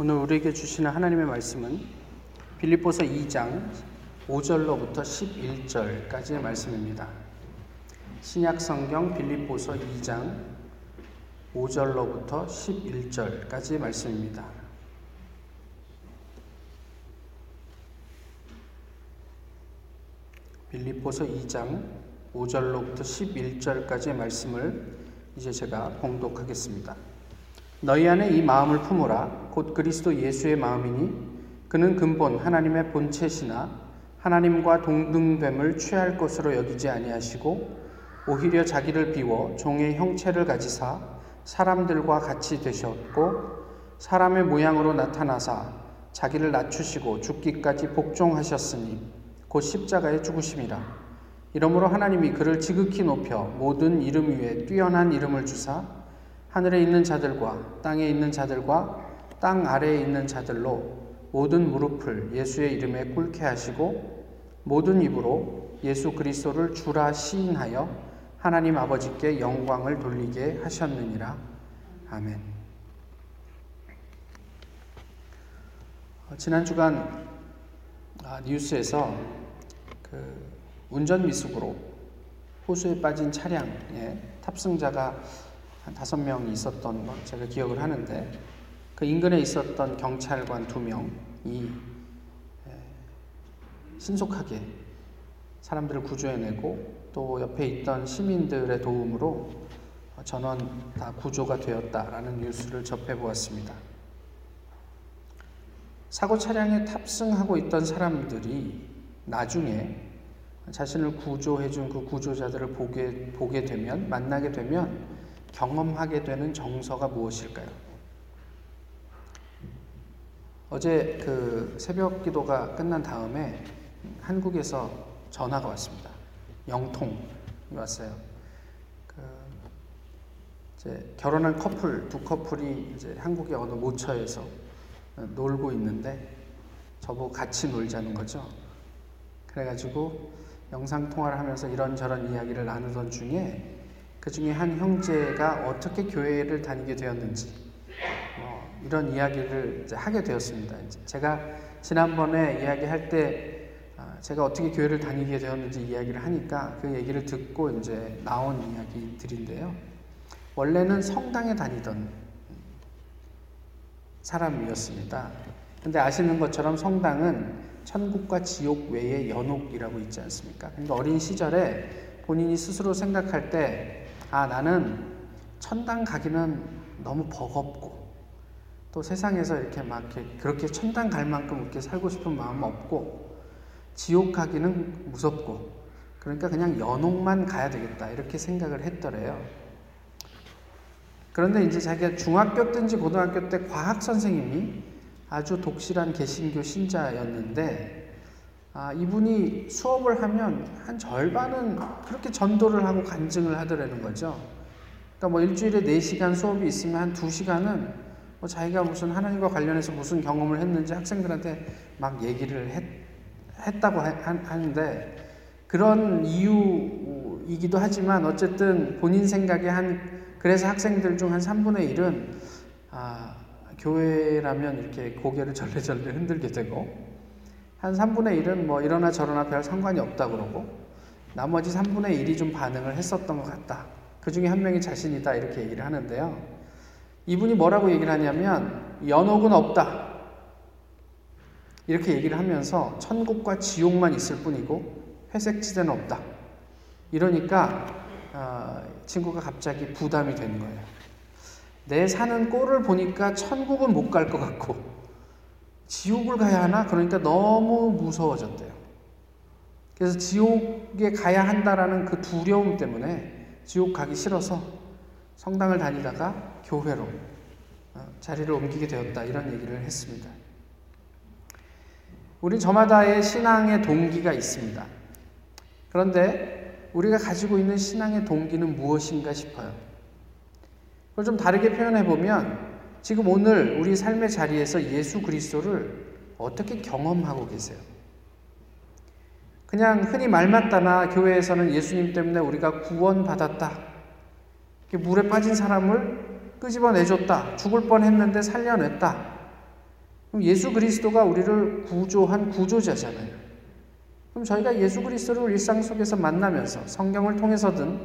오늘 우리에게 주시는 하나님의 말씀은 빌립보서 2장 5절로부터 11절까지의 말씀입니다. 신약 성경 빌립보서 2장 5절로부터 11절까지의 말씀입니다. 빌립보서 2장 5절로부터 11절까지의 말씀을 이제 제가 봉독하겠습니다. 너희 안에 이 마음을 품으라. 곧 그리스도 예수의 마음이니 그는 근본 하나님의 본체시나 하나님과 동등됨을 취할 것으로 여기지 아니하시고 오히려 자기를 비워 종의 형체를 가지사 사람들과 같이 되셨고 사람의 모양으로 나타나사 자기를 낮추시고 죽기까지 복종하셨으니 곧 십자가에 죽으심이라. 이러므로 하나님이 그를 지극히 높여 모든 이름 위에 뛰어난 이름을 주사 하늘에 있는 자들과 땅에 있는 자들과 땅 아래에 있는 자들로 모든 무릎을 예수의 이름에 꿇게 하시고 모든 입으로 예수 그리스도를 주라 시인하여 하나님 아버지께 영광을 돌리게 하셨느니라. 아멘. 어, 지난 주간 아, 뉴스에서 그 운전 미숙으로 호수에 빠진 차량에 탑승자가 한 다섯 명이 있었던 거 제가 기억을 하는데 그 인근에 있었던 경찰관 두 명이 신속하게 사람들을 구조해내고 또 옆에 있던 시민들의 도움으로 전원 다 구조가 되었다라는 뉴스를 접해 보았습니다. 사고 차량에 탑승하고 있던 사람들이 나중에 자신을 구조해준 그 구조자들을 보게, 보게 되면, 만나게 되면 경험하게 되는 정서가 무엇일까요? 어제 그 새벽 기도가 끝난 다음에 한국에서 전화가 왔습니다. 영통이 왔어요. 그 이제 결혼한 커플 두 커플이 이제 한국의 어느 모처에서 놀고 있는데 저보고 같이 놀자는 거죠. 그래가지고 영상 통화를 하면서 이런저런 이야기를 나누던 중에 그 중에 한 형제가 어떻게 교회를 다니게 되었는지 어, 이런 이야기를 하게 되었습니다. 제가 지난번에 이야기할 때 아, 제가 어떻게 교회를 다니게 되었는지 이야기를 하니까 그 얘기를 듣고 이제 나온 이야기들인데요. 원래는 성당에 다니던 사람이었습니다. 근데 아시는 것처럼 성당은 천국과 지옥 외에 연옥이라고 있지 않습니까? 그러니까 어린 시절에 본인이 스스로 생각할 때, 아, 나는 천당 가기는 너무 버겁고, 또 세상에서 이렇게 막 그렇게 천당 갈 만큼 이렇게 살고 싶은 마음 없고, 지옥 가기는 무섭고, 그러니까 그냥 연옥만 가야 되겠다. 이렇게 생각을 했더래요. 그런데 이제 자기가 중학교 때인지 고등학교 때 과학 선생님이 아주 독실한 개신교 신자였는데 아, 이분이 수업을 하면 한 절반은 그렇게 전도를 하고 간증을 하더라는 거죠. 그러니까 뭐 일주일에 4시간 수업이 있으면 한 2시간은 뭐 자기가 무슨 하나님과 관련해서 무슨 경험을 했는지 학생들한테 막 얘기를 했, 했다고 하는데 그런 이유이기도 하지만 어쨌든 본인 생각에 한 그래서 학생들 중 한 3분의 1은 아, 교회라면 이렇게 고개를 절레절레 흔들게 되고 한 3분의 1은 뭐 이러나 저러나 별 상관이 없다 그러고 나머지 3분의 1이 좀 반응을 했었던 것 같다. 그 중에 한 명이 자신이다 이렇게 얘기를 하는데요. 이분이 뭐라고 얘기를 하냐면 연옥은 없다. 이렇게 얘기를 하면서 천국과 지옥만 있을 뿐이고 회색 지대는 없다. 이러니까 어, 친구가 갑자기 부담이 되는 거예요. 내 사는 꼴을 보니까 천국은 못 갈 것 같고 지옥을 가야 하나? 그러니까 너무 무서워졌대요. 그래서 지옥에 가야 한다라는 그 두려움 때문에 지옥 가기 싫어서 성당을 다니다가 교회로 어, 자리를 옮기게 되었다 이런 얘기를 했습니다. 우리 저마다의 신앙의 동기가 있습니다. 그런데 우리가 가지고 있는 신앙의 동기는 무엇인가 싶어요. 그걸 좀 다르게 표현해 보면 지금 오늘 우리 삶의 자리에서 예수 그리스도를 어떻게 경험하고 계세요? 그냥 흔히 말 맞다나 교회에서는 예수님 때문에 우리가 구원받았다. 물에 빠진 사람을 끄집어내줬다. 죽을 뻔 했는데 살려냈다. 그럼 예수 그리스도가 우리를 구조한 구조자잖아요. 그럼 저희가 예수 그리스도를 일상 속에서 만나면서 성경을 통해서든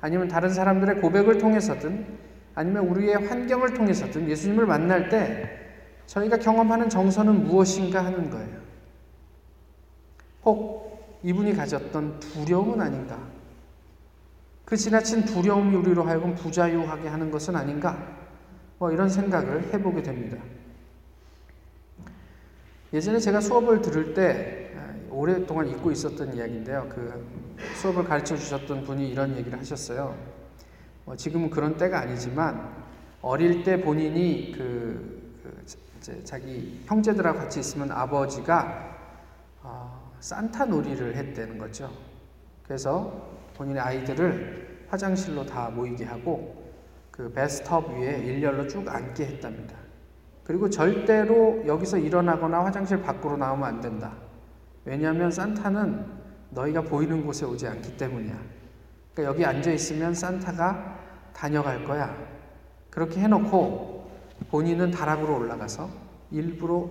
아니면 다른 사람들의 고백을 통해서든 아니면 우리의 환경을 통해서든 예수님을 만날 때 저희가 경험하는 정서는 무엇인가 하는 거예요. 혹 이분이 가졌던 두려움은 아닌가? 그 지나친 두려움이 우리로 하여금 부자유하게 하는 것은 아닌가? 뭐 이런 생각을 해보게 됩니다. 예전에 제가 수업을 들을 때 아, 오랫동안 잊고 있었던 이야기인데요. 그 수업을 가르쳐 주셨던 분이 이런 얘기를 하셨어요. 뭐 지금은 그런 때가 아니지만 어릴 때 본인이 그, 그 자기 형제들하고 같이 있으면 아버지가 어, 산타 놀이를 했다는 거죠. 그래서 본인의 아이들을 화장실로 다 모이게 하고 그 베스트업 위에 일렬로 쭉 앉게 했답니다. 그리고 절대로 여기서 일어나거나 화장실 밖으로 나오면 안 된다. 왜냐하면 산타는 너희가 보이는 곳에 오지 않기 때문이야. 그러니까 여기 앉아 있으면 산타가 다녀갈 거야. 그렇게 해놓고 본인은 다락으로 올라가서 일부러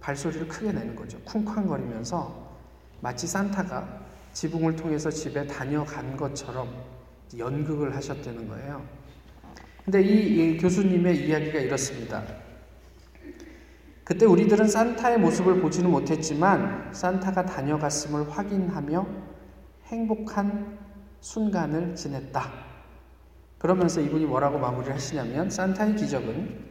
발소리를 크게 내는 거죠. 쿵쾅거리면서 마치 산타가 지붕을 통해서 집에 다녀간 것처럼 연극을 하셨다는 거예요. 근데 이, 이 교수님의 이야기가 이렇습니다. 그때 우리들은 산타의 모습을 보지는 못했지만 산타가 다녀갔음을 확인하며 행복한 순간을 지냈다. 그러면서 이분이 뭐라고 마무리를 하시냐면 산타의 기적은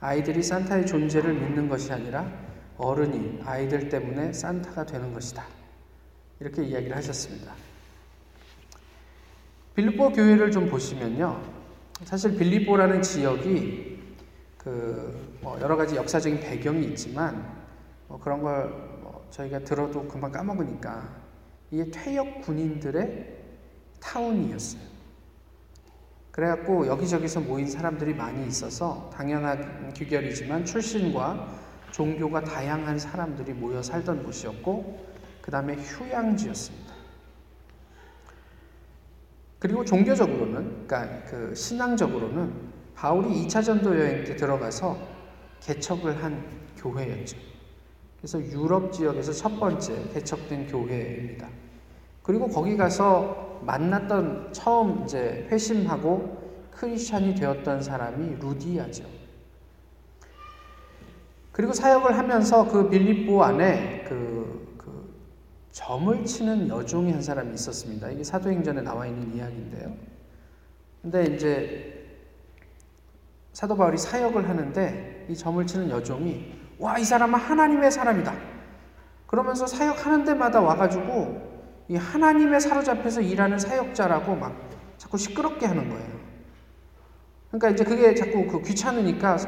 아이들이 산타의 존재를 믿는 것이 아니라 어른이 아이들 때문에 산타가 되는 것이다. 이렇게 이야기를 하셨습니다. 빌립보 교회를 좀 보시면요. 사실 빌리보라는 지역이 그 뭐 여러 가지 역사적인 배경이 있지만 뭐 그런 걸 뭐 저희가 들어도 금방 까먹으니까 이게 퇴역 군인들의 타운이었어요. 그래갖고 여기저기서 모인 사람들이 많이 있어서 당연한 규결이지만 출신과 종교가 다양한 사람들이 모여 살던 곳이었고 그 다음에 휴양지였습니다. 그리고 종교적으로는, 그러니까 그 신앙적으로는 바울이 2차 전도 여행 때 들어가서 개척을 한 교회였죠. 그래서 유럽 지역에서 첫 번째 개척된 교회입니다. 그리고 거기 가서 만났던 처음 이제 회심하고 크리스찬이 되었던 사람이 루디아죠. 그리고 사역을 하면서 그 빌립보 안에 그 점을 치는 여종이 한 사람이 있었습니다. 이게 사도행전에 나와 있는 이야기인데요. 근데 이제 사도 바울이 사역을 하는데 이 점을 치는 여종이 와, 이 사람은 하나님의 사람이다. 그러면서 사역하는 데마다 와가지고 이 하나님의 사로잡혀서 일하는 사역자라고 막 자꾸 시끄럽게 하는 거예요. 그러니까 이제 그게 자꾸 그 귀찮으니까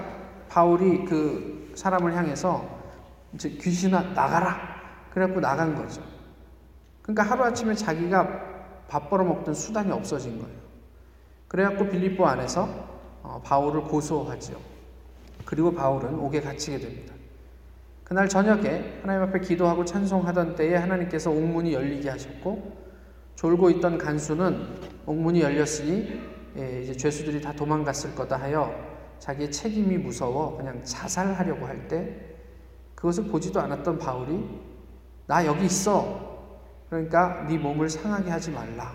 바울이 그 사람을 향해서 이제 귀신아 나가라. 그래갖고 나간 거죠. 그러니까 하루아침에 자기가 밥 벌어먹던 수단이 없어진 거예요. 그래갖고 빌립보 안에서 어, 바울을 고소하지요. 그리고 바울은 옥에 갇히게 됩니다. 그날 저녁에 하나님 앞에 기도하고 찬송하던 때에 하나님께서 옥문이 열리게 하셨고 졸고 있던 간수는 옥문이 열렸으니 예, 이제 죄수들이 다 도망갔을 거다 하여 자기의 책임이 무서워 그냥 자살하려고 할 때 그것을 보지도 않았던 바울이 나 여기 있어 그러니까 네 몸을 상하게 하지 말라.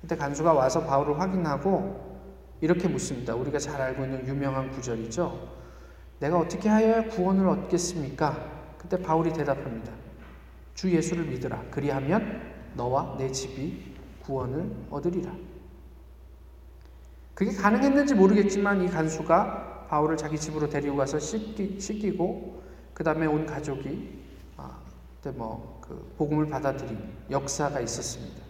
그때 간수가 와서 바울을 확인하고 이렇게 묻습니다. 우리가 잘 알고 있는 유명한 구절이죠. 내가 어떻게 하여야 구원을 얻겠습니까? 그때 바울이 대답합니다. 주 예수를 믿으라. 그리하면 너와 내 집이 구원을 얻으리라. 그게 가능했는지 모르겠지만 이 간수가 바울을 자기 집으로 데리고 가서 씻기, 씻기고 그 다음에 온 가족이 아, 그때 뭐그 복음을 받아들인 역사가 있었습니다.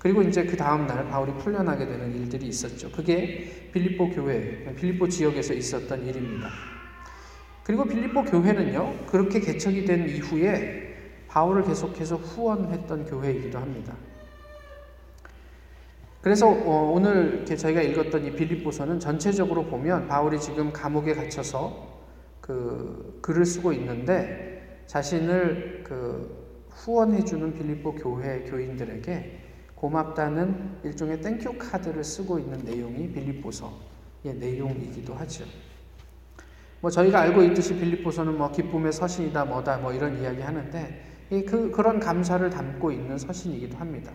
그리고 이제 그 다음 날 바울이 풀려나게 되는 일들이 있었죠. 그게 빌립보 교회, 빌립보 지역에서 있었던 일입니다. 그리고 빌립보 교회는요, 그렇게 개척이 된 이후에 바울을 계속해서 후원했던 교회이기도 합니다. 그래서 어, 오늘 저희가 읽었던 이 빌립보서는 전체적으로 보면 바울이 지금 감옥에 갇혀서 그 글을 쓰고 있는데 자신을 그 후원해주는 빌립보 교회 교인들에게 고맙다는 일종의 thank you 카드를 쓰고 있는 내용이 빌립보서의 내용이기도 하죠. 뭐 저희가 알고 있듯이 빌립보서는 뭐 기쁨의 서신이다 뭐다 뭐 이런 이야기 하는데 그 그런 감사를 담고 있는 서신이기도 합니다.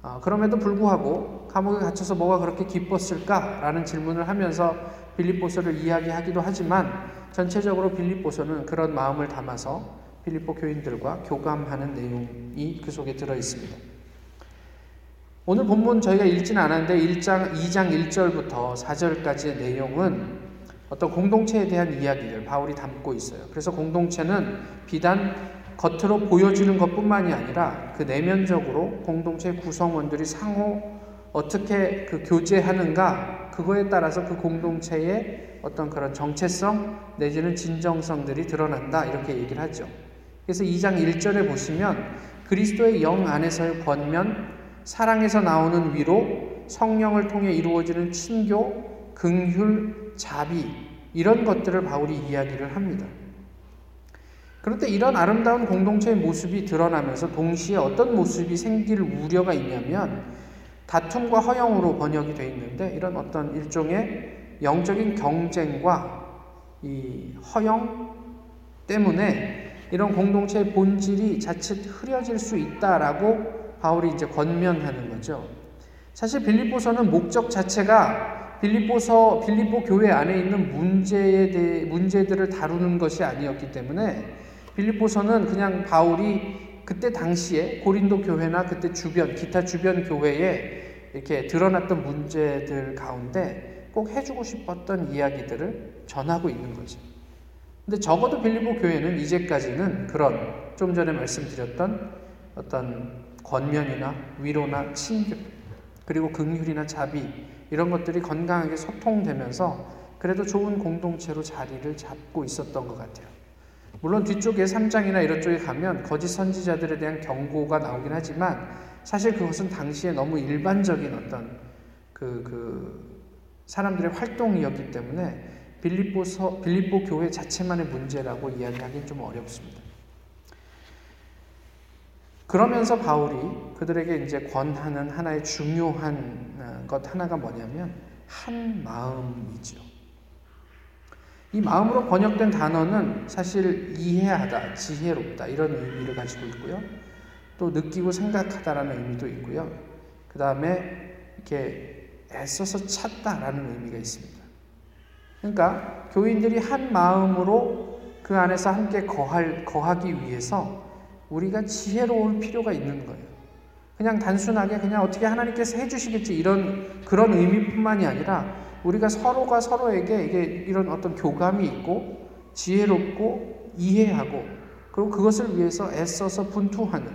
어, 그럼에도 불구하고 감옥에 갇혀서 뭐가 그렇게 기뻤을까라는 질문을 하면서 빌립보서를 이야기하기도 하지만 전체적으로 빌립보서는 그런 마음을 담아서 빌립보 교인들과 교감하는 내용이 그 속에 들어 있습니다. 오늘 본문 저희가 읽지는 않았는데 1장 2장 1절부터 4절까지의 내용은 어떤 공동체에 대한 이야기를 바울이 담고 있어요. 그래서 공동체는 비단 겉으로 보여지는 것뿐만이 아니라 그 내면적으로 공동체 구성원들이 상호 어떻게 그 교제하는가 그거에 따라서 그 공동체의 어떤 그런 정체성 내지는 진정성들이 드러난다 이렇게 얘기를 하죠. 그래서 2장 1절에 보시면 그리스도의 영 안에서의 권면, 사랑에서 나오는 위로, 성령을 통해 이루어지는 친교, 긍휼, 자비 이런 것들을 바울이 이야기를 합니다. 그런데 이런 아름다운 공동체의 모습이 드러나면서 동시에 어떤 모습이 생길 우려가 있냐면 다툼과 허영으로 번역이 되어 있는데 이런 어떤 일종의 영적인 경쟁과 이 허영 때문에 이런 공동체의 본질이 자칫 흐려질 수 있다라고 바울이 이제 권면하는 거죠. 사실 빌립보서는 목적 자체가 빌립보서 빌립보 교회 안에 있는 문제에 대해 문제들을 다루는 것이 아니었기 때문에 빌립보서는 그냥 바울이 그때 당시에 고린도 교회나 그때 주변 기타 주변 교회에 이렇게 드러났던 문제들 가운데 꼭 해주고 싶었던 이야기들을 전하고 있는 거죠. 근데 적어도 빌립보 교회는 이제까지는 그런 좀 전에 말씀드렸던 어떤 권면이나 위로나 친교 그리고 긍휼이나 자비 이런 것들이 건강하게 소통되면서 그래도 좋은 공동체로 자리를 잡고 있었던 것 같아요. 물론 뒤쪽에 3장이나 이런 쪽에 가면 거짓 선지자들에 대한 경고가 나오긴 하지만 사실 그것은 당시에 너무 일반적인 어떤 그, 그 사람들의 활동이었기 때문에 빌립보서, 빌립보 교회 자체만의 문제라고 이야기하기는 좀 어렵습니다. 그러면서 바울이 그들에게 이제 권하는 하나의 중요한 어, 것 하나가 뭐냐면 한 마음이죠. 이 마음으로 번역된 단어는 사실 이해하다, 지혜롭다 이런 의미를 가지고 있고요. 또 느끼고 생각하다라는 의미도 있고요. 그 다음에 이렇게 애써서 찾다라는 의미가 있습니다. 그러니까 교인들이 한 마음으로 그 안에서 함께 거할, 거하기 위해서 우리가 지혜로울 필요가 있는 거예요. 그냥 단순하게 그냥 어떻게 하나님께서 해주시겠지 이런 그런 의미뿐만이 아니라 우리가 서로가 서로에게 이게 이런 어떤 교감이 있고 지혜롭고 이해하고 그리고 그것을 위해서 애써서 분투하는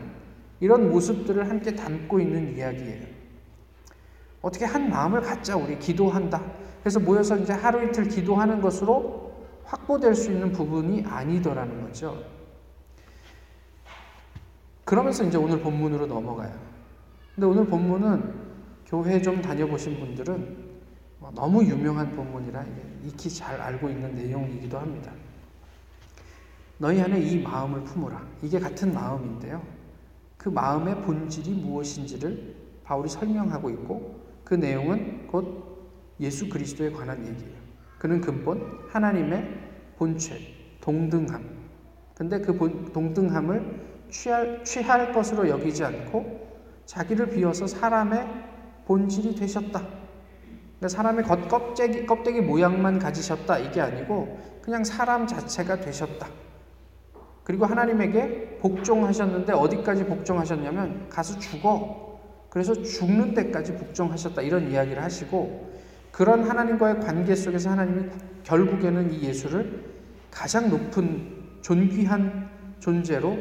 이런 모습들을 함께 담고 있는 이야기예요. 어떻게 한 마음을 갖자 우리 기도한다. 그래서 모여서 이제 하루 이틀 기도하는 것으로 확보될 수 있는 부분이 아니더라는 거죠. 그러면서 이제 오늘 본문으로 넘어가요. 근데 오늘 본문은 교회 좀 다녀보신 분들은 뭐 너무 유명한 본문이라 익히 잘 알고 있는 내용이기도 합니다. 너희 안에 이 마음을 품으라. 이게 같은 마음인데요. 그 마음의 본질이 무엇인지를 바울이 설명하고 있고 그 내용은 곧 예수 그리스도에 관한 얘기예요. 그는 근본 하나님의 본체, 동등함. 근데 그 본, 동등함을 취할, 취할 것으로 여기지 않고 자기를 비워서 사람의 본질이 되셨다. 그러니까 사람의 겉 껍데기, 껍데기 모양만 가지셨다 이게 아니고 그냥 사람 자체가 되셨다. 그리고 하나님에게 복종하셨는데 어디까지 복종하셨냐면 가서 죽어. 그래서 죽는 때까지 복종하셨다. 이런 이야기를 하시고 그런 하나님과의 관계 속에서 하나님이 결국에는 이 예수를 가장 높은 존귀한 존재로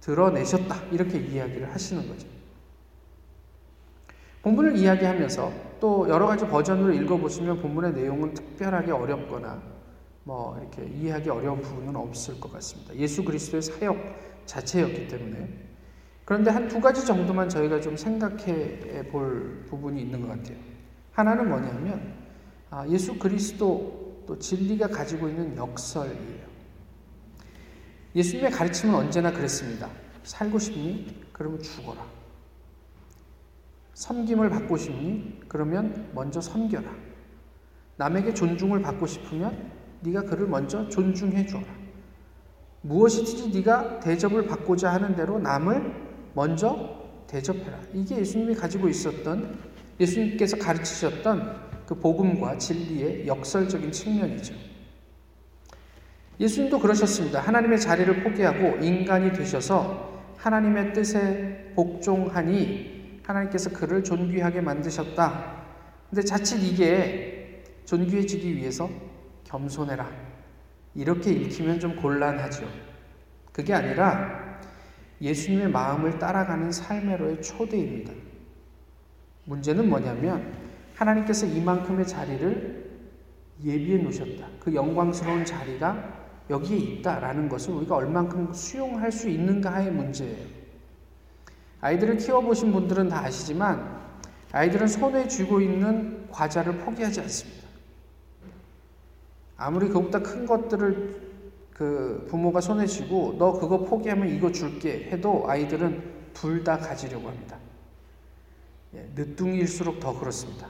드러내셨다. 이렇게 이야기를 하시는 거죠. 본문을 이야기하면서 또 여러 가지 버전으로 읽어보시면 본문의 내용은 특별하게 어렵거나 뭐 이렇게 이해하기 어려운 부분은 없을 것 같습니다. 예수 그리스도의 사역 자체였기 때문에. 그런데 한 두 가지 정도만 저희가 좀 생각해 볼 부분이 있는 것 같아요. 하나는 뭐냐면 아, 예수 그리스도 또 진리가 가지고 있는 역설이에요. 예수님의 가르침은 언제나 그랬습니다. 살고 싶니? 그러면 죽어라. 섬김을 받고 싶니? 그러면 먼저 섬겨라. 남에게 존중을 받고 싶으면 네가 그를 먼저 존중해 주어라. 무엇이든지 네가 대접을 받고자 하는 대로 남을 먼저 대접해라. 이게 예수님이 가지고 있었던 예수님께서 가르치셨던 그 복음과 진리의 역설적인 측면이죠. 예수님도 그러셨습니다. 하나님의 자리를 포기하고 인간이 되셔서 하나님의 뜻에 복종하니 하나님께서 그를 존귀하게 만드셨다. 근데 자칫 이게 존귀해지기 위해서 겸손해라. 이렇게 읽히면 좀 곤란하죠. 그게 아니라 예수님의 마음을 따라가는 삶의로의 초대입니다. 문제는 뭐냐면 하나님께서 이만큼의 자리를 예비해 놓으셨다. 그 영광스러운 자리가 여기에 있다라는 것을 우리가 얼만큼 수용할 수 있는가의 문제예요. 아이들을 키워보신 분들은 다 아시지만 아이들은 손에 쥐고 있는 과자를 포기하지 않습니다. 아무리 그보다 큰 것들을 그 부모가 손에 쥐고 너 그거 포기하면 이거 줄게 해도 아이들은 둘 다 가지려고 합니다. 예, 늦둥이일수록 더 그렇습니다.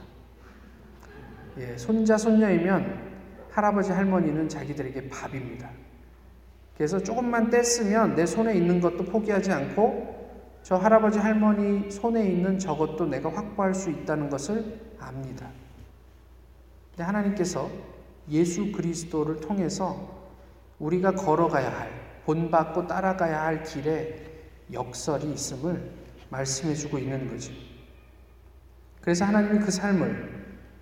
예, 손자 손녀이면 할아버지 할머니는 자기들에게 밥입니다. 그래서 조금만 뗐으면 내 손에 있는 것도 포기하지 않고 저 할아버지 할머니 손에 있는 저것도 내가 확보할 수 있다는 것을 압니다. 근데 하나님께서 예수 그리스도를 통해서 우리가 걸어가야 할, 본받고 따라가야 할 길에 역설이 있음을 말씀해 주고 있는 거죠. 그래서 하나님이 그 삶을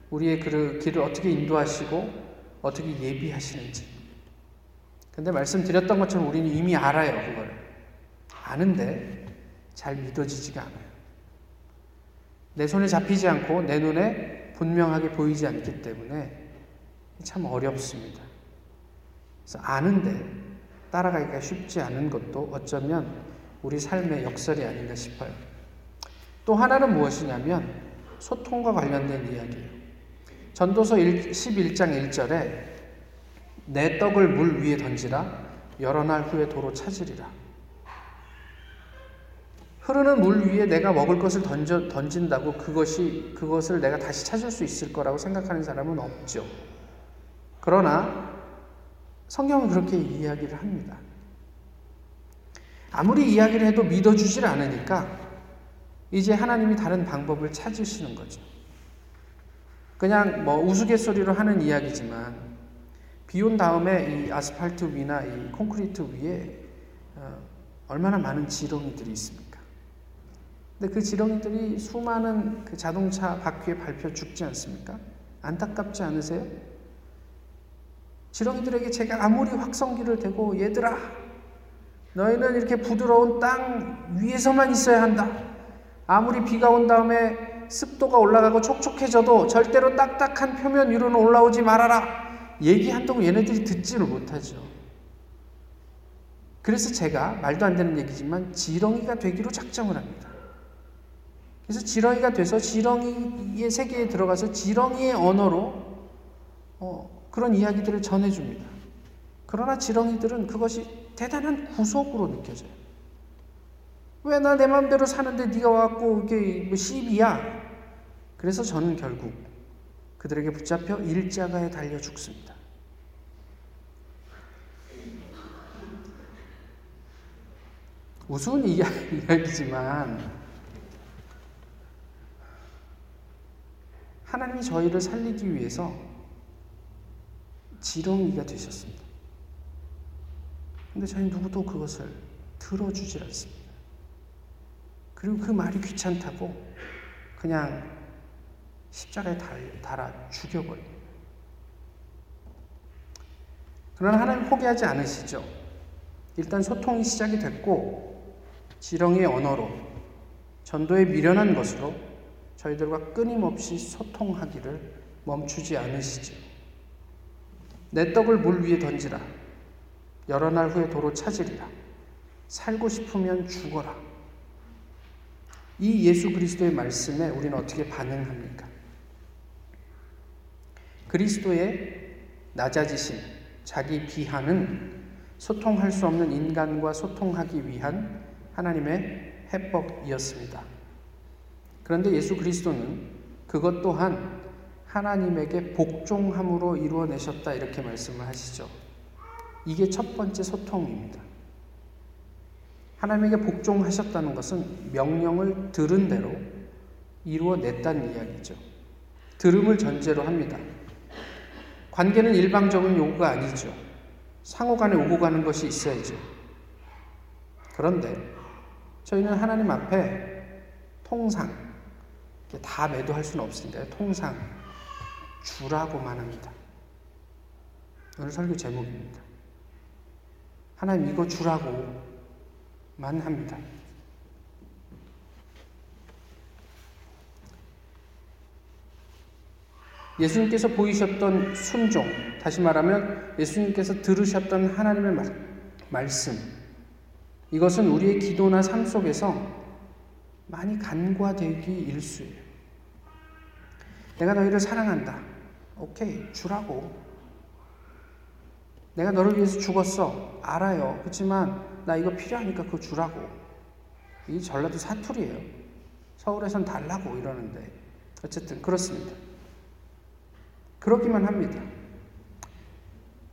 우리의 그 길을 어떻게 인도하시고 어떻게 예비하시는지. 근데 말씀드렸던 것처럼 우리는 이미 알아요, 그걸. 아는데 잘 믿어지지가 않아요. 내 손에 잡히지 않고 내 눈에 분명하게 보이지 않기 때문에 참 어렵습니다. 그래서 아는데 따라가기가 쉽지 않은 것도 어쩌면 우리 삶의 역설이 아닌가 싶어요. 또 하나는 무엇이냐면 소통과 관련된 이야기예요. 전도서 11장 1절에 내 떡을 물 위에 던지라 여러 날 후에 도로 찾으리라. 흐르는 물 위에 내가 먹을 것을 던져, 던진다고 그것이, 그것을 내가 다시 찾을 수 있을 거라고 생각하는 사람은 없죠. 그러나 성경은 그렇게 이야기를 합니다. 아무리 이야기를 해도 믿어주질 않으니까 이제 하나님이 다른 방법을 찾으시는 거죠. 그냥 뭐 우스갯소리로 하는 이야기지만 비 온 다음에 이 아스팔트 위나 이 콘크리트 위에 어, 얼마나 많은 지렁이들이 있습니까? 근데 그 지렁이들이 수많은 그 자동차 바퀴에 밟혀 죽지 않습니까? 안타깝지 않으세요? 지렁이들에게 제가 아무리 확성기를 대고 얘들아 너희는 이렇게 부드러운 땅 위에서만 있어야 한다. 아무리 비가 온 다음에 습도가 올라가고 촉촉해져도 절대로 딱딱한 표면 위로는 올라오지 말아라. 얘기한다고 얘네들이 듣지를 못하죠. 그래서 제가 말도 안 되는 얘기지만 지렁이가 되기로 작정을 합니다. 그래서 지렁이가 돼서 지렁이의 세계에 들어가서 지렁이의 언어로 어, 그런 이야기들을 전해줍니다. 그러나 지렁이들은 그것이 대단한 구속으로 느껴져요. 왜 나 내 마음대로 사는데 네가 와갖고 이게 뭐 시비야? 그래서 저는 결국 그들에게 붙잡혀 일자가에 달려 죽습니다. 우스운 이야기지만 하나님이 저희를 살리기 위해서 지렁이가 되셨습니다. 근데 저희 누구도 그것을 들어주질 않습니다. 그리고 그 말이 귀찮다고 그냥 십자가에 달아 죽여버립니다. 그러나 하나님 포기하지 않으시죠. 일단 소통이 시작이 됐고 지렁이의 언어로 전도에 미련한 것으로 저희들과 끊임없이 소통하기를 멈추지 않으시죠. 내 떡을 물 위에 던지라. 여러 날 후에 도로 찾으리라. 살고 싶으면 죽어라. 이 예수 그리스도의 말씀에 우리는 어떻게 반응합니까? 그리스도의 낮아지심, 자기 비하는 소통할 수 없는 인간과 소통하기 위한 하나님의 해법이었습니다. 그런데 예수 그리스도는 그것 또한 하나님에게 복종함으로 이루어내셨다 이렇게 말씀을 하시죠. 이게 첫 번째 소통입니다. 하나님에게 복종하셨다는 것은 명령을 들은 대로 이루어냈다는 이야기죠. 들음을 전제로 합니다. 관계는 일방적인 요구가 아니죠. 상호 간에 오고 가는 것이 있어야죠. 그런데 저희는 하나님 앞에 통상, 다 매도할 수는 없으니까요. 통상 주라고만 합니다. 오늘 설교 제목입니다. 하나님 이거 주라고만 합니다. 예수님께서 보이셨던 순종, 다시 말하면 예수님께서 들으셨던 하나님의 말, 말씀, 이것은 우리의 기도나 삶 속에서 많이 간과되기 일수예요. 내가 너희를 사랑한다. 오케이, 주라고. 내가 너를 위해서 죽었어. 알아요. 그렇지만 나 이거 필요하니까 그거 주라고. 이 전라도 사투리예요. 서울에선 달라고 이러는데 어쨌든 그렇습니다. 그렇기만 합니다.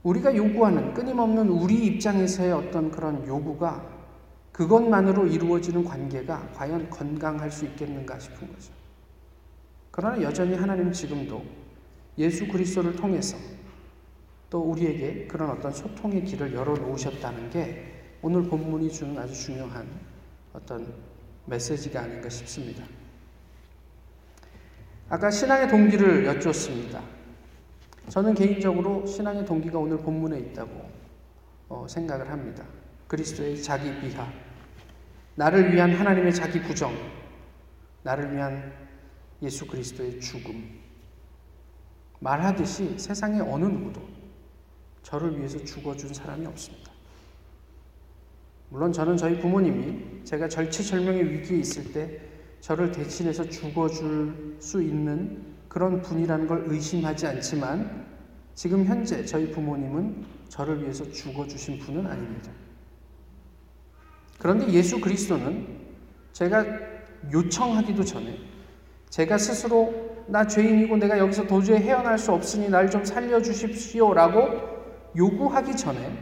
우리가 요구하는 끊임없는 우리 입장에서의 어떤 그런 요구가 그것만으로 이루어지는 관계가 과연 건강할 수 있겠는가 싶은 거죠. 그러나 여전히 하나님 지금도 예수 그리스도를 통해서 또 우리에게 그런 어떤 소통의 길을 열어 놓으셨다는 게 오늘 본문이 주는 아주 중요한 어떤 메시지가 아닌가 싶습니다. 아까 신앙의 동기를 여쭈었습니다. 저는 개인적으로 신앙의 동기가 오늘 본문에 있다고 어, 생각을 합니다. 그리스도의 자기 비하, 나를 위한 하나님의 자기 부정, 나를 위한 예수 그리스도의 죽음. 말하듯이 세상의 어느 누구도 저를 위해서 죽어준 사람이 없습니다. 물론 저는 저희 부모님이 제가 절체절명의 위기에 있을 때 저를 대신해서 죽어줄 수 있는 그런 분이라는 걸 의심하지 않지만 지금 현재 저희 부모님은 저를 위해서 죽어주신 분은 아닙니다. 그런데 예수 그리스도는 제가 요청하기도 전에 제가 스스로 나 죄인이고 내가 여기서 도저히 헤어날 수 없으니 날 좀 살려주십시오 라고 요구하기 전에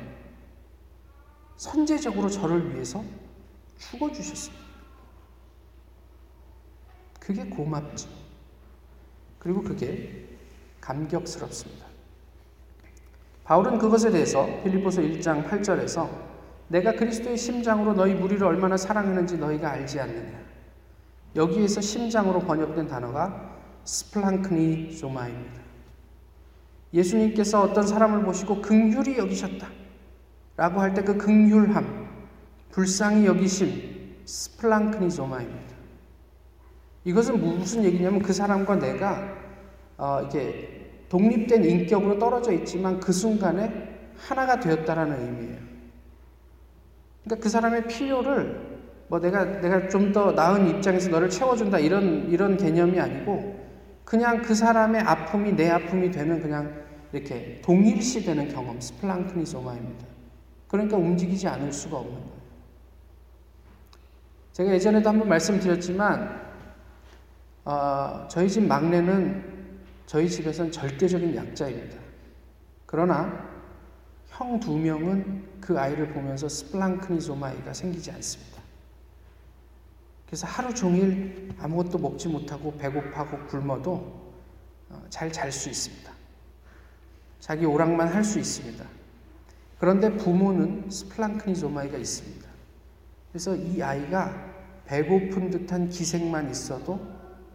선제적으로 저를 위해서 죽어주셨습니다. 그게 고맙죠. 그리고 그게 감격스럽습니다. 바울은 그것에 대해서 빌립보서 1장 8절에서 내가 그리스도의 심장으로 너희 무리를 얼마나 사랑했는지 너희가 알지 않느냐. 여기에서 심장으로 번역된 단어가 스플랑크니 조마입니다. 예수님께서 어떤 사람을 보시고 극률이 여기셨다. 라고 할 때그 극률함, 불쌍히 여기심, 스플랑크니 조마입니다. 이것은 무슨 얘기냐면 그 사람과 내가 어, 이게 독립된 인격으로 떨어져 있지만 그 순간에 하나가 되었다라는 의미예요. 그러니까 그 사람의 필요를 뭐 내가 내가 좀 더 나은 입장에서 너를 채워준다 이런 이런 개념이 아니고 그냥 그 사람의 아픔이 내 아픔이 되는 그냥 이렇게 동일시되는 경험 스플랑크니소마입니다. 그러니까 움직이지 않을 수가 없는 거예요. 제가 예전에도 한번 말씀드렸지만 어, 저희 집 막내는 저희 집에선 절대적인 약자입니다. 그러나 형 두 명은 그 아이를 보면서 스플랑크니소마이가 생기지 않습니다. 그래서 하루 종일 아무것도 먹지 못하고 배고파고 굶어도 어, 잘 잘 수 있습니다. 자기 오락만 할 수 있습니다. 그런데 부모는 σπλαγχνίζομαι가 있습니다. 그래서 이 아이가 배고픈 듯한 기색만 있어도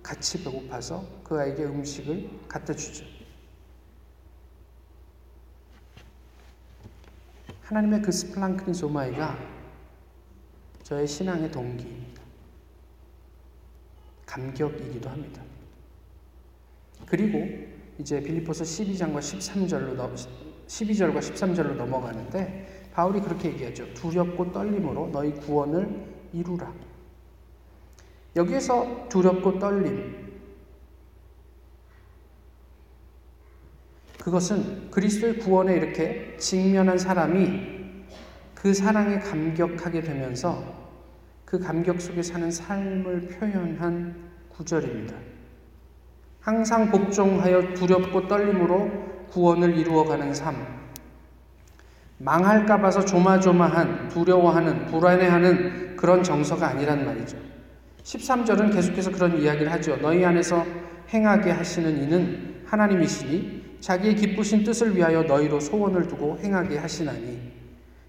같이 배고파서 그 아이에게 음식을 갖다 주죠. 하나님의 그 σπλαγχνίζομαι가 저의 신앙의 동기입니다. 감격이기도 합니다. 그리고 이제 빌리포스 12장과 13절로 넘 12절과 13절로 넘어가는데 바울이 그렇게 얘기하죠. 두렵고 떨림으로 너희 구원을 이루라. 여기에서 두렵고 떨림 그것은 그리스도의 구원에 이렇게 직면한 사람이 그 사랑에 감격하게 되면서 그 감격 속에 사는 삶을 표현한 구절입니다. 항상 복종하여 두렵고 떨림으로 구원을 이루어가는 삶. 망할까 봐서 조마조마한, 두려워하는, 불안해하는 그런 정서가 아니란 말이죠. 13절은 계속해서 그런 이야기를 하죠. 너희 안에서 행하게 하시는 이는 하나님이시니 자기의 기쁘신 뜻을 위하여 너희로 소원을 두고 행하게 하시나니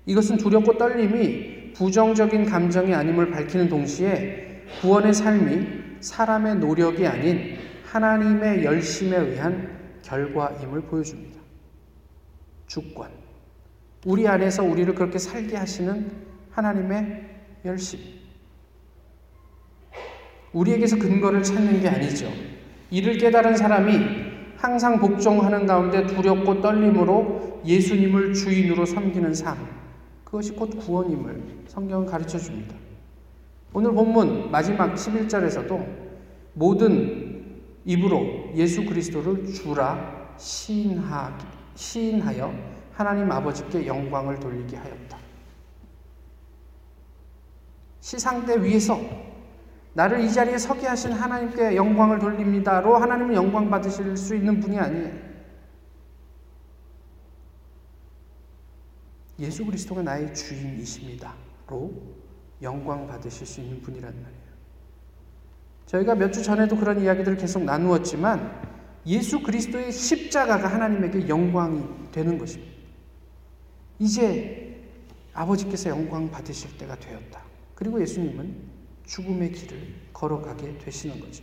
이것은 두렵고 떨림이 부정적인 감정이 아님을 밝히는 동시에 구원의 삶이 사람의 노력이 아닌 하나님의 열심에 의한 결과임을 보여줍니다. 주권. 우리 안에서 우리를 그렇게 살게 하시는 하나님의 열심. 우리에게서 근거를 찾는 게 아니죠. 이를 깨달은 사람이 항상 복종하는 가운데 두렵고 떨림으로 예수님을 주인으로 섬기는 삶. 그것이 곧 구원임을 성경은 가르쳐 줍니다. 오늘 본문 마지막 11절에서도 모든 입으로 예수 그리스도를 주라 시인하, 시인하여 하나님 아버지께 영광을 돌리게 하였다. 시상대 위에서 나를 이 자리에 서게 하신 하나님께 영광을 돌립니다로 하나님은 영광 받으실 수 있는 분이 아니에요. 예수 그리스도가 나의 주인이십니다로 영광 받으실 수 있는 분이란 말이에요. 저희가 몇 주 전에도 그런 이야기들을 계속 나누었지만 예수 그리스도의 십자가가 하나님에게 영광이 되는 것입니다. 이제 아버지께서 영광 받으실 때가 되었다. 그리고 예수님은 죽음의 길을 걸어가게 되시는 거죠.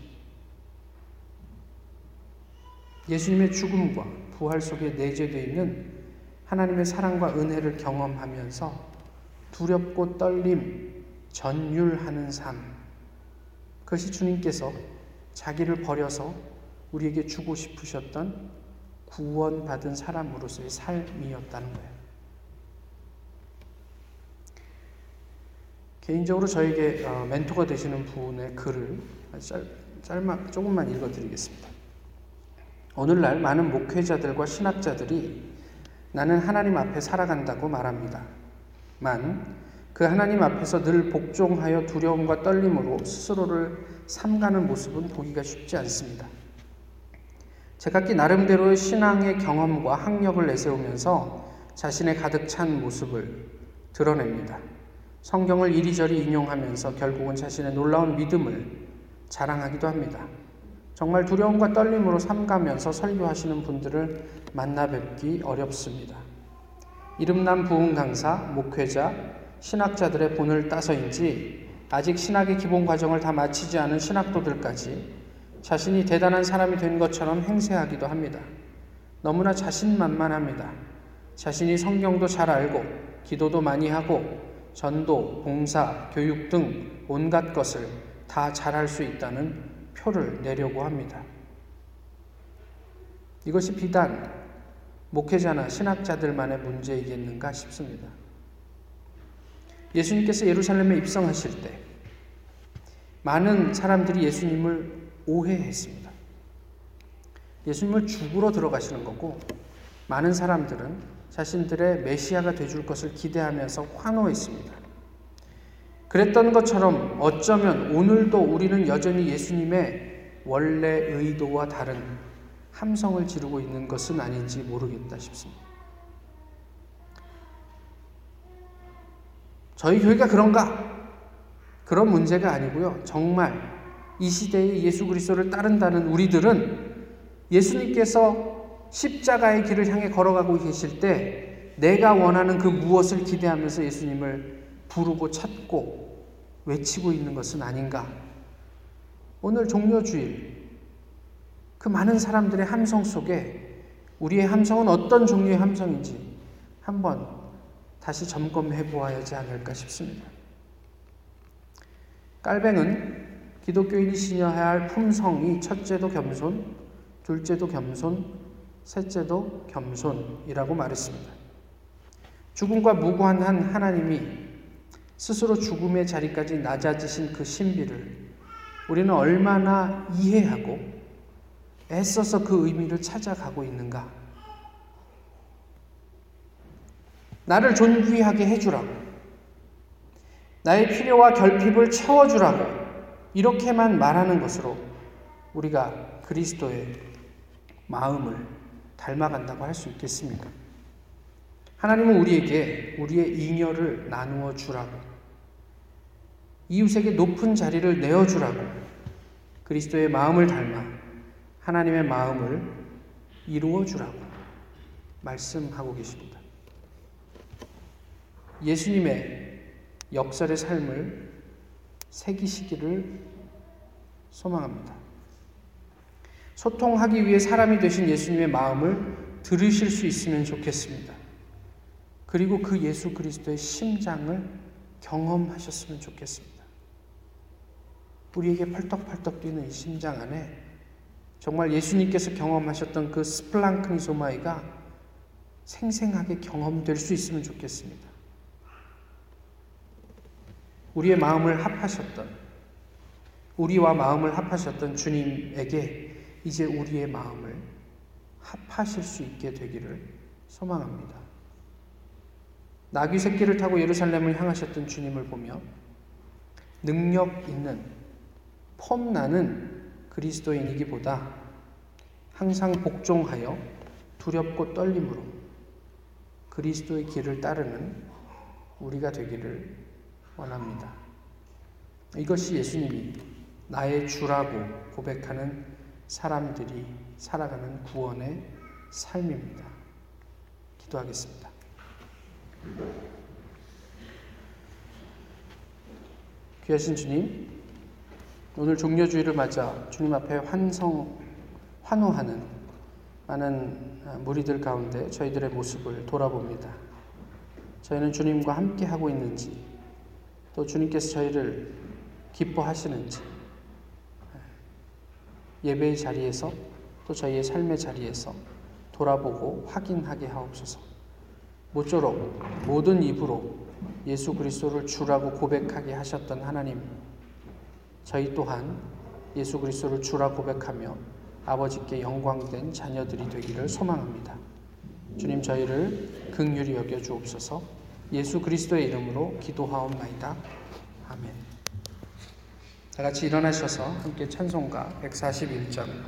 예수님의 죽음과 부활 속에 내재되어 있는 하나님의 사랑과 은혜를 경험하면서 두렵고 떨림, 전율하는 삶. 그것이 주님께서 자기를 버려서 우리에게 주고 싶으셨던 구원받은 사람으로서의 삶이었다는 거예요. 개인적으로 저에게 어, 멘토가 되시는 분의 글을 짧, 짧 조금만 읽어드리겠습니다. 오늘날 많은 목회자들과 신학자들이 나는 하나님 앞에 살아간다고 말합니다. 만, 그 하나님 앞에서 늘 복종하여 두려움과 떨림으로 스스로를 삼가는 모습은 보기가 쉽지 않습니다. 제각기 나름대로의 신앙의 경험과 학력을 내세우면서 자신의 가득 찬 모습을 드러냅니다. 성경을 이리저리 인용하면서 결국은 자신의 놀라운 믿음을 자랑하기도 합니다. 정말 두려움과 떨림으로 삼가면서 설교하시는 분들을 만나 뵙기 어렵습니다. 이름난 부흥 강사, 목회자, 신학자들의 본을 따서인지 아직 신학의 기본 과정을 다 마치지 않은 신학도들까지 자신이 대단한 사람이 된 것처럼 행세하기도 합니다. 너무나 자신만만합니다. 자신이 성경도 잘 알고 기도도 많이 하고 전도, 봉사, 교육 등 온갖 것을 다 잘할 수 있다는 표를 내려고 합니다. 이것이 비단 목회자나 신학자들만의 문제이겠는가 싶습니다. 예수님께서 예루살렘에 입성하실 때 많은 사람들이 예수님을 오해했습니다. 예수님을 죽으러 들어가시는 거고 많은 사람들은 자신들의 메시아가 되줄 것을 기대하면서 환호했습니다. 그랬던 것처럼 어쩌면 오늘도 우리는 여전히 예수님의 원래 의도와 다른 함성을 지르고 있는 것은 아닌지 모르겠다 싶습니다. 저희 교회가 그런가? 그런 문제가 아니고요. 정말 이 시대에 예수 그리스도를 따른다는 우리들은 예수님께서 십자가의 길을 향해 걸어가고 계실 때 내가 원하는 그 무엇을 기대하면서 예수님을 부르고 찾고 외치고 있는 것은 아닌가. 오늘 종료주일, 그 많은 사람들의 함성 속에 우리의 함성은 어떤 종류의 함성인지 한번 다시 점검해 보아야 하지 않을까 싶습니다. 깔뱅은 기독교인이 신여해야 할 품성이 첫째도 겸손, 둘째도 겸손, 셋째도 겸손이라고 말했습니다. 죽음과 무관한 하나님이 스스로 죽음의 자리까지 낮아지신 그 신비를 우리는 얼마나 이해하고 애써서 그 의미를 찾아가고 있는가? 나를 존귀하게 해주라고. 나의 필요와 결핍을 채워주라고. 이렇게만 말하는 것으로 우리가 그리스도의 마음을 닮아간다고 할 수 있겠습니까? 하나님은 우리에게 우리의 잉여를 나누어 주라고 이웃에게 높은 자리를 내어 주라고 그리스도의 마음을 닮아 하나님의 마음을 이루어 주라고 말씀하고 계십니다. 예수님의 역설의 삶을 새기시기를 소망합니다. 소통하기 위해 사람이 되신 예수님의 마음을 들으실 수 있으면 좋겠습니다. 그리고 그 예수 그리스도의 심장을 경험하셨으면 좋겠습니다. 우리에게 펄떡펄떡 뛰는 이 심장 안에 정말 예수님께서 경험하셨던 그 스플랑크니소마이가 생생하게 경험될 수 있으면 좋겠습니다. 우리의 마음을 합하셨던, 우리와 마음을 합하셨던 주님에게 이제 우리의 마음을 합하실 수 있게 되기를 소망합니다. 나귀 새끼를 타고 예루살렘을 향하셨던 주님을 보며 능력 있는 폼나는 그리스도인이기보다 항상 복종하여 두렵고 떨림으로 그리스도의 길을 따르는 우리가 되기를 원합니다. 이것이 예수님이 나의 주라고 고백하는 사람들이 살아가는 구원의 삶입니다. 기도하겠습니다. 귀하신 주님, 오늘 종료주의를 맞아 주님 앞에 환성, 환호하는 많은 무리들 가운데 저희들의 모습을 돌아봅니다. 저희는 주님과 함께 하고 있는지, 또 주님께서 저희를 기뻐하시는지, 예배의 자리에서 또 저희의 삶의 자리에서 돌아보고 확인하게 하옵소서. 모쪼록 모든 입으로 예수 그리스도를 주라고 고백하게 하셨던 하나님, 저희 또한 예수 그리스도를 주라 고백하며 아버지께 영광된 자녀들이 되기를 소망합니다. 주님 저희를 극률히 여겨 주옵소서. 예수 그리스도의 이름으로 기도하옵나이다. 아멘. 다 같이 일어나셔서 함께 찬송가 141장 부르시